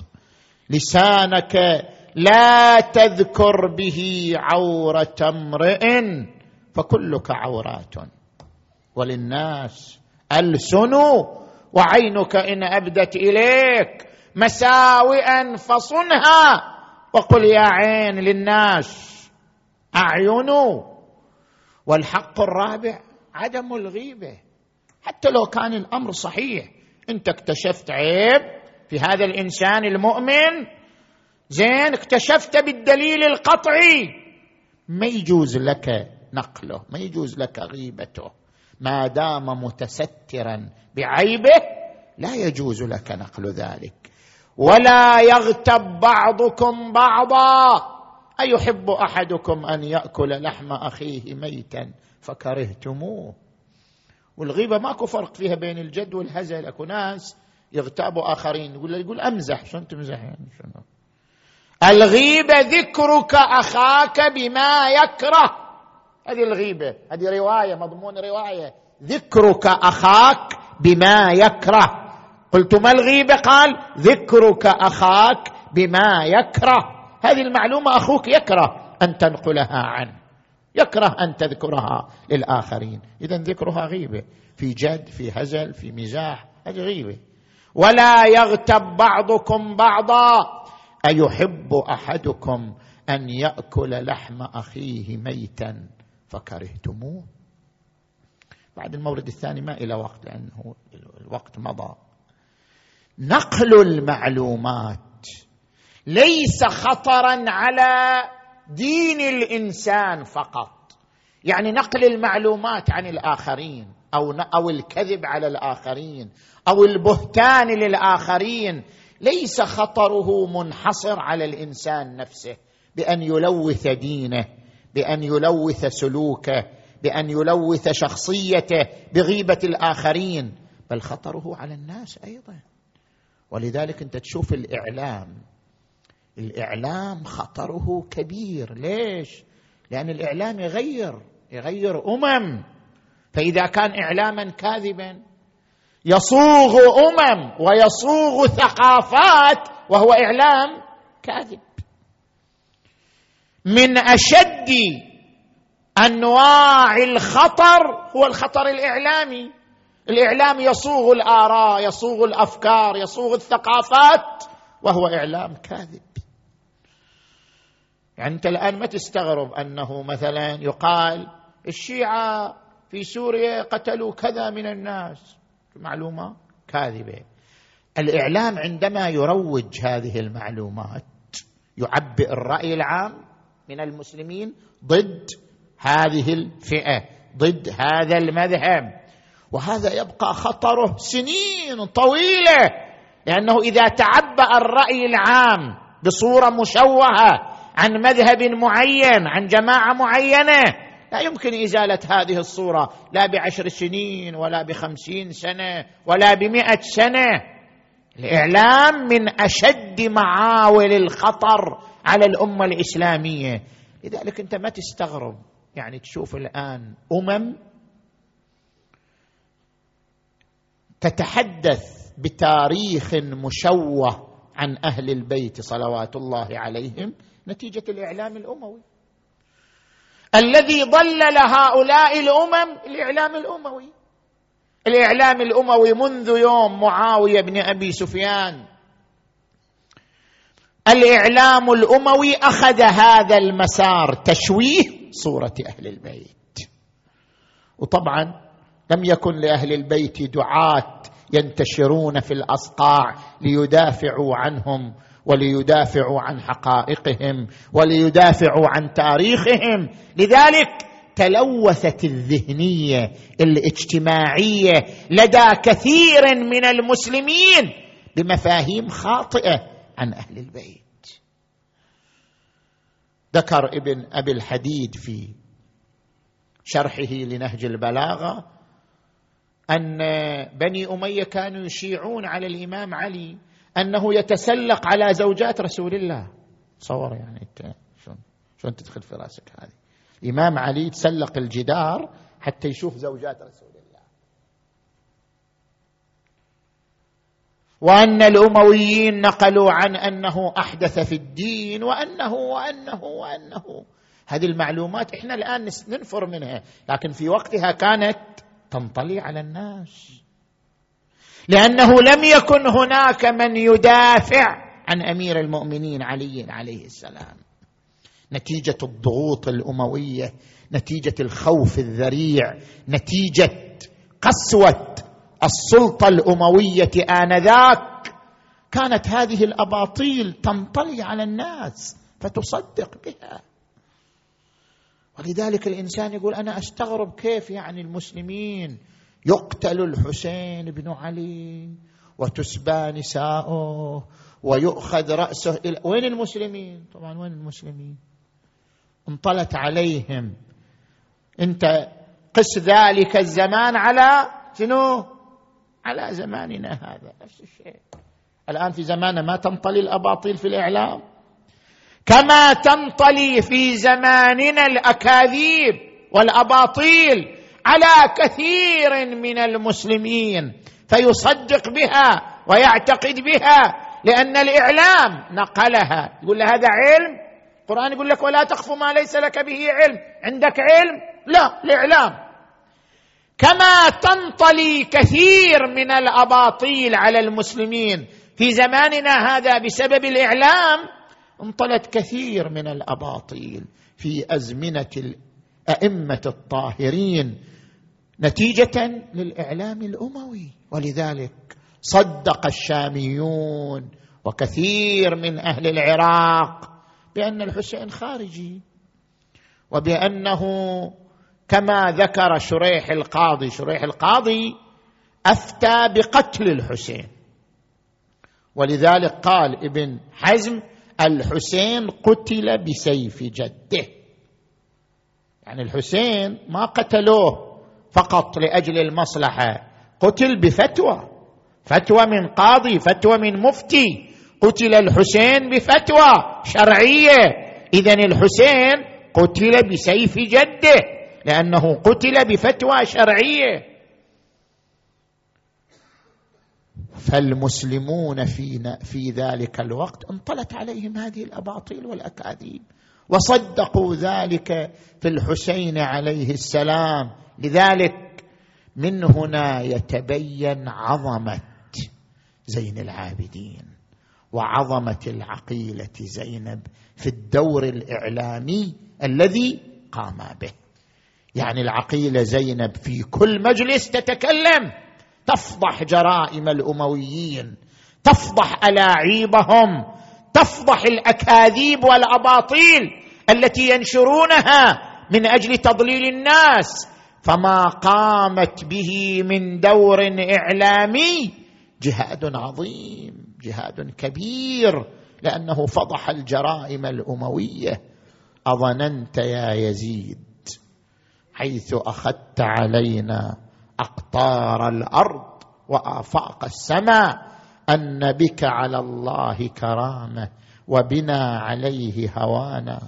لسانك لا تذكر به عورة امرئ فكلك عورات. وللناس ألسن وعينك إن أبدت إليك مساوئا فصنها. وقل يا عين للناس اعين والحق الرابع عدم الغيبة. حتى لو كان الأمر صحيح إنت اكتشفت عيب في هذا الإنسان المؤمن. زين اكتشفت بالدليل القطعي. ما يجوز لك نقله ما يجوز لك غيبته. ما دام متسترا بعيبه لا يجوز لك نقل ذلك. ولا يغتب بعضكم بعضا. أيحب أحدكم أن يأكل لحم أخيه ميتا فكرهتموه. والغيبة ماكو فرق فيها بين الجد والهزل. أكو ناس يغتابوا آخرين يقول يقول أمزح. شلون تمزح يعني؟ شنو؟ الغيبة ذكرك أخاك بما يكره. هذه الغيبة هذه رواية مضمون رواية. ذكرك أخاك بما يكره. قلت ما الغيبة؟ قال ذكرك أخاك بما يكره. هذه المعلومة أخوك يكره أن تنقلها عنه. يكره أن تذكرها للآخرين. إذا ذكرها غيبة. في جد في هزل في مزاح هذه غيبة. ولا يغتب بعضكم بعضا. أيحب أحدكم أن يأكل لحم أخيه ميتا؟ فكرهتموه. بعد المورد الثاني ما إلى وقت لأنه الوقت مضى. نقل المعلومات ليس خطرا على دين الإنسان فقط. يعني نقل المعلومات عن الآخرين أو أو الكذب على الآخرين أو البهتان للآخرين ليس خطره منحصر على الإنسان نفسه بأن يلوث دينه. بأن يلوث سلوكه بأن يلوث شخصيته بغيبة الآخرين بل خطره على الناس أيضا. ولذلك أنت تشوف الإعلام. الإعلام خطره كبير. ليش؟ لأن الإعلام يغير يغير أمم. فإذا كان إعلاما كاذبا يصوغ أمم ويصوغ ثقافات وهو إعلام كاذب. من أشد أنواع الخطر هو الخطر الإعلامي. الإعلام يصوغ الآراء يصوغ الأفكار يصوغ الثقافات وهو إعلام كاذب. يعني أنت الآن ما تستغرب أنه مثلا يقال الشيعة في سوريا قتلوا كذا من الناس. معلومة كاذبة. الإعلام عندما يروج هذه المعلومات يعبئ الرأي العام من المسلمين ضد هذه الفئة ضد هذا المذهب. وهذا يبقى خطره سنين طويلة لأنه إذا تعبأ الرأي العام بصورة مشوهة عن مذهب معين عن جماعة معينة لا يمكن إزالة هذه الصورة لا بعشر سنين ولا بخمسين سنة ولا بمئة سنة. الإعلام من أشد معاول الخطر على الأمة الإسلامية. لذلك أنت ما تستغرب يعني تشوف الآن أمم تتحدث بتاريخ مشوه عن أهل البيت صلوات الله عليهم نتيجة الإعلام الأموي. الذي ضلل هؤلاء الأمم الإعلام الأموي. الإعلام الأموي منذ يوم معاوية بن أبي سفيان. الإعلام الأموي أخذ هذا المسار تشويه صورة أهل البيت. وطبعا لم يكن لأهل البيت دعاة ينتشرون في الأصقاع ليدافعوا عنهم وليدافعوا عن حقائقهم وليدافعوا عن تاريخهم. لذلك تلوثت الذهنية الاجتماعية لدى كثير من المسلمين بمفاهيم خاطئة. عن أهل البيت. ذكر ابن أبي الحديد في شرحه لنهج البلاغة أن بني أمية كانوا يشيعون على الإمام علي أنه يتسلق على زوجات رسول الله. تصور يعني انت شلون شلون تدخل في رأسك هذه. الإمام علي يتسلق الجدار حتى يشوف زوجات رسول وأن الأمويين نقلوا عن أنه أحدث في الدين وأنه وأنه وأنه. هذه المعلومات إحنا الآن ننفر منها لكن في وقتها كانت تنطلي على الناس. لأنه لم يكن هناك من يدافع عن أمير المؤمنين علي عليه السلام. نتيجة الضغوط الأموية نتيجة الخوف الذريع نتيجة قسوة السلطة الأموية آنذاك كانت هذه الأباطيل تنطلي على الناس فتصدق بها ولذلك الإنسان يقول أنا أستغرب كيف يعني المسلمين يقتل الحسين بن علي وتسبى نساؤه ويؤخذ رأسه إلى وين المسلمين؟ طبعا وين المسلمين؟ انطلت عليهم أنت قس ذلك الزمان على شنو؟ على زماننا هذا نفس الشيء. الآن في زماننا ما تنطلي الأباطيل في الإعلام. كما تنطلي في زماننا الأكاذيب والأباطيل على كثير من المسلمين فيصدق بها ويعتقد بها لأن الإعلام نقلها. يقول له هذا علم؟ القرآن يقول لك ولا تخف ما ليس لك به علم. عندك علم؟ لا الإعلام. كما تنطلي كثير من الأباطيل على المسلمين. في زماننا هذا بسبب الإعلام انطلت كثير من الأباطيل في أزمنة الأئمة الطاهرين نتيجة للإعلام الأموي. ولذلك صدق الشاميون وكثير من أهل العراق بأن الحسين خارجي وبأنه كما ذكر شريح القاضي. شريح القاضي أفتى بقتل الحسين. ولذلك قال ابن حزم الحسين قتل بسيف جده. يعني الحسين ما قتلوه فقط لأجل المصلحة قتل بفتوى. فتوى من قاضي فتوى من مفتي. قتل الحسين بفتوى شرعية. اذا الحسين قتل بسيف جده. لأنه قتل بفتوى شرعية. فالمسلمون في في ذلك الوقت انطلت عليهم هذه الأباطيل والأكاذيب وصدقوا ذلك في الحسين عليه السلام. لذلك من هنا يتبين عظمة زين العابدين وعظمة العقيلة زينب في الدور الإعلامي الذي قام به. يعني العقيلة زينب في كل مجلس تتكلم. تفضح جرائم الأمويين تفضح ألاعيبهم تفضح الأكاذيب والأباطيل التي ينشرونها من أجل تضليل الناس. فما قامت به من دور إعلامي جهاد عظيم جهاد كبير لأنه فضح الجرائم الأموية. أظننت يا يزيد حيث أخذت علينا أقطار الأرض وأفاق السماء أن بك على الله كرامة وبنا عليه هوانا.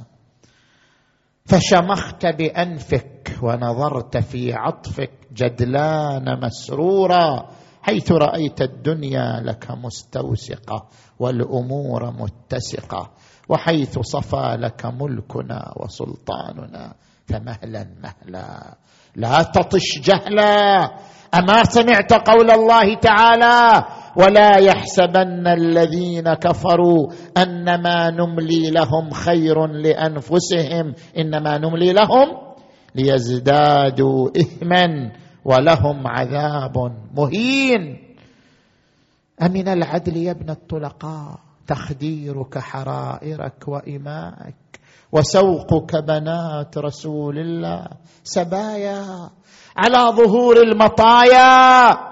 فشمخت بأنفك ونظرت في عطفك جدلان مسرورا حيث رأيت الدنيا لك مستوسقة والأمور متسقة وحيث صفى لك ملكنا وسلطاننا. فمهلا مهلا. لا تطش جهلا. أما سمعت قول الله تعالى ولا يحسبن الذين كفروا أنما نملي لهم خير لأنفسهم. إنما نملي لهم ليزدادوا اثما ولهم عذاب مهين. أمن العدل يا ابن الطلقاء؟ تخديرك حرائرك وإمائك. وسوقك بنات رسول الله سبايا على ظهور المطايا.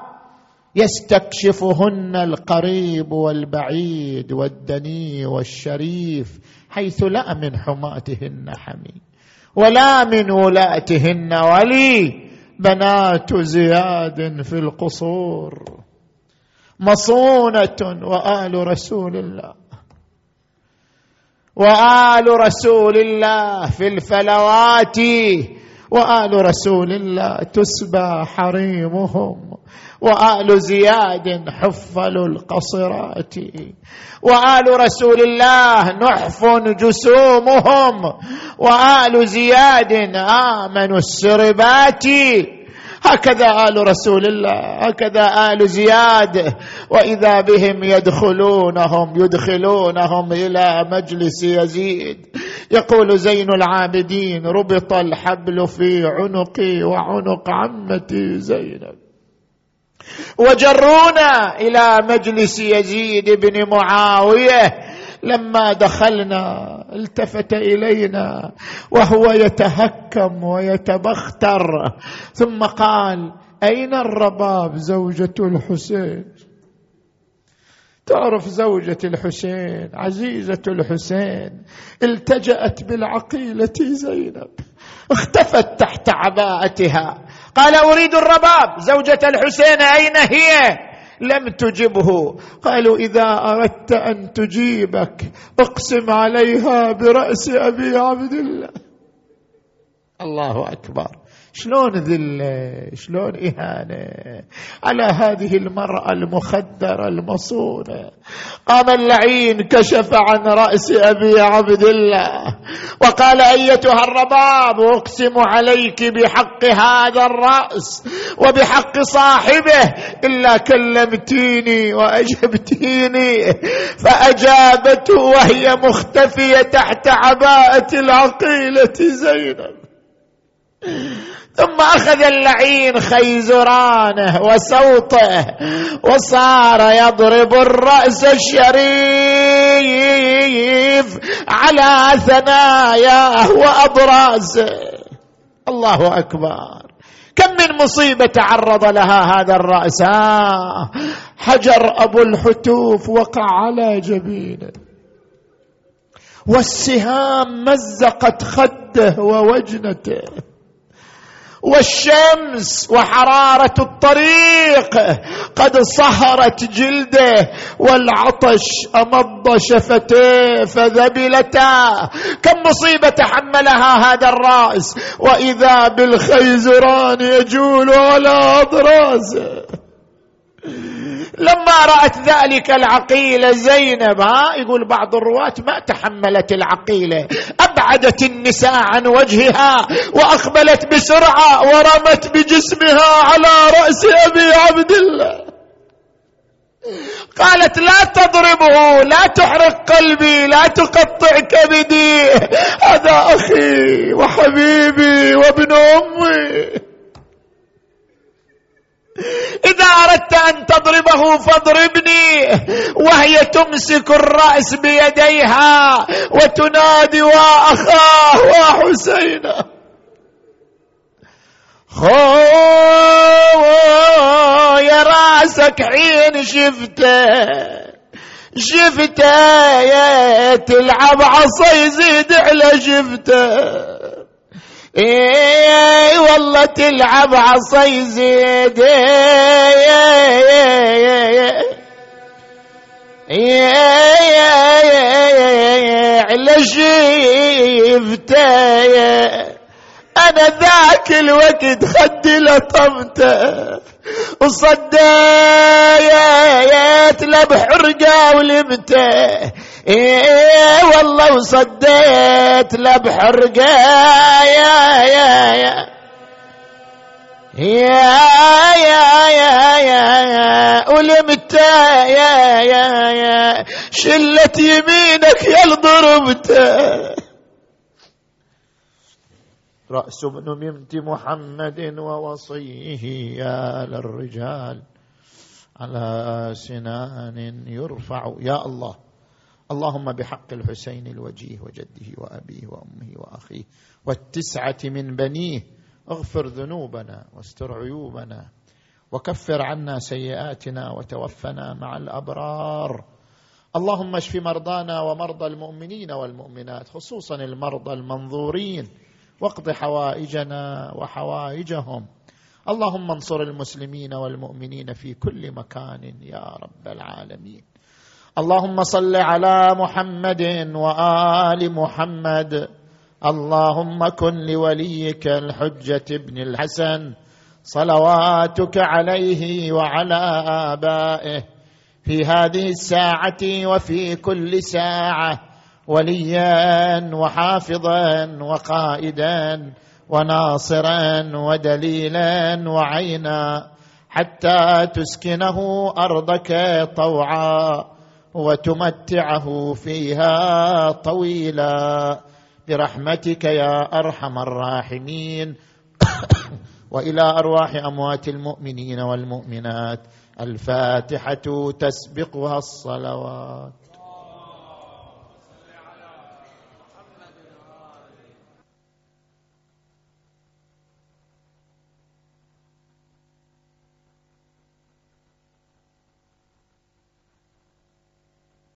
يستكشفهن القريب والبعيد والدني والشريف حيث لا من حماتهن حمي ولا من ولاتهن ولي. بنات زياد في القصور مصونة وآل رسول الله. وآل رسول الله في الفلوات وآل رسول الله تسبى حريمهم وآل زياد حفل القصرات وآل رسول الله نحف جسومهم وآل زياد امنوا السربات. هكذا آل رسول الله هكذا آل زياد. وإذا بهم يدخلونهم يدخلونهم إلى مجلس يزيد. يقول زين العابدين ربط الحبل في عنقي وعنق عمتي زينب. وجرونا إلى مجلس يزيد بن معاوية لما دخلنا التفت إلينا وهو يتهكم ويتبختر. ثم قال أين الرباب زوجة الحسين؟ تعرف زوجة الحسين عزيزة الحسين التجأت بالعقيلة زينب اختفت تحت عباءتها. قال أريد الرباب زوجة الحسين أين هي؟ لم تجبه. قالوا إذا أردت أن تجيبك اقسم عليها برأس أبي عبد الله. الله أكبر. شلون ذله شلون إهانة على هذه المرأة المخدرة المصونة؟ قام اللعين كشف عن رأس أبي عبد الله وقال أيتها الرباب أقسم عليك بحق هذا الرأس وبحق صاحبه إلا كلمتيني وأجبتيني فأجابته وهي مختفية تحت عباءة العقيلة زينب. ثم أخذ اللعين خيزرانه وسوطه وصار يضرب الرأس الشريف على ثناياه وابرازه الله أكبر. كم من مصيبة تعرض لها هذا الرأس؟ آه حجر أبو الحتوف وقع على جبينه. والسهام مزقت خده ووجنته. والشمس وحرارة الطريق قد صهرت جلده والعطش أمض شفتيه فذبلتا. كم مصيبة تحملها هذا الرأس وإذا بالخيزران يجول على اضراسه لما رأت ذلك العقيلة زينب ها؟ يقول بعض الرواة ما تحملت العقيلة. أبعدت النساء عن وجهها وأقبلت بسرعة ورمت بجسمها على رأس أبي عبد الله. قالت لا تضربه لا تحرق قلبي لا تقطع كبدي هذا أخي وحبيبي وابن أمي. إذا أردت أن تضربه فاضربني وهي تمسك الرأس بيديها وتنادي وأخاه وحسين خو يا رأسك حين شفته شفته تلعب عصا يزيد على شفته. اي والله تلعب عصي زيد. على شيفته أنا ذاك الوقت خدي لطمته وصديت له بحرقه ولمته إيه والله وصديت لبحرقة يا يا يا. يا يا يا يا ولمت يا يا يا شلت يمينك يا ضربت رأس ابن بنت محمد ووصيه يا للرجال على سنان يرفع. يا الله. اللهم بحق الحسين الوجيه وجده وأبيه وأمه وأخيه والتسعة من بنيه اغفر ذنوبنا واستر عيوبنا وكفر عنا سيئاتنا وتوفنا مع الأبرار. اللهم اشف مرضانا ومرضى المؤمنين والمؤمنات خصوصا المرضى المنظورين واقض حوائجنا وحوائجهم. اللهم انصر المسلمين والمؤمنين في كل مكان يا رب العالمين. اللهم صل على محمد وآل محمد. اللهم كن لوليك الحجة ابن الحسن. صلواتك عليه وعلى آبائه. في هذه الساعة وفي كل ساعة. وليا وحافظا وقائدا وناصرا ودليلا وعينا. حتى تسكنه أرضك طوعا. وتمتعه فيها طويلا. برحمتك يا أرحم الراحمين. <coughs> وإلى أرواح أموات المؤمنين والمؤمنات. الفاتحة تسبقها الصلوات.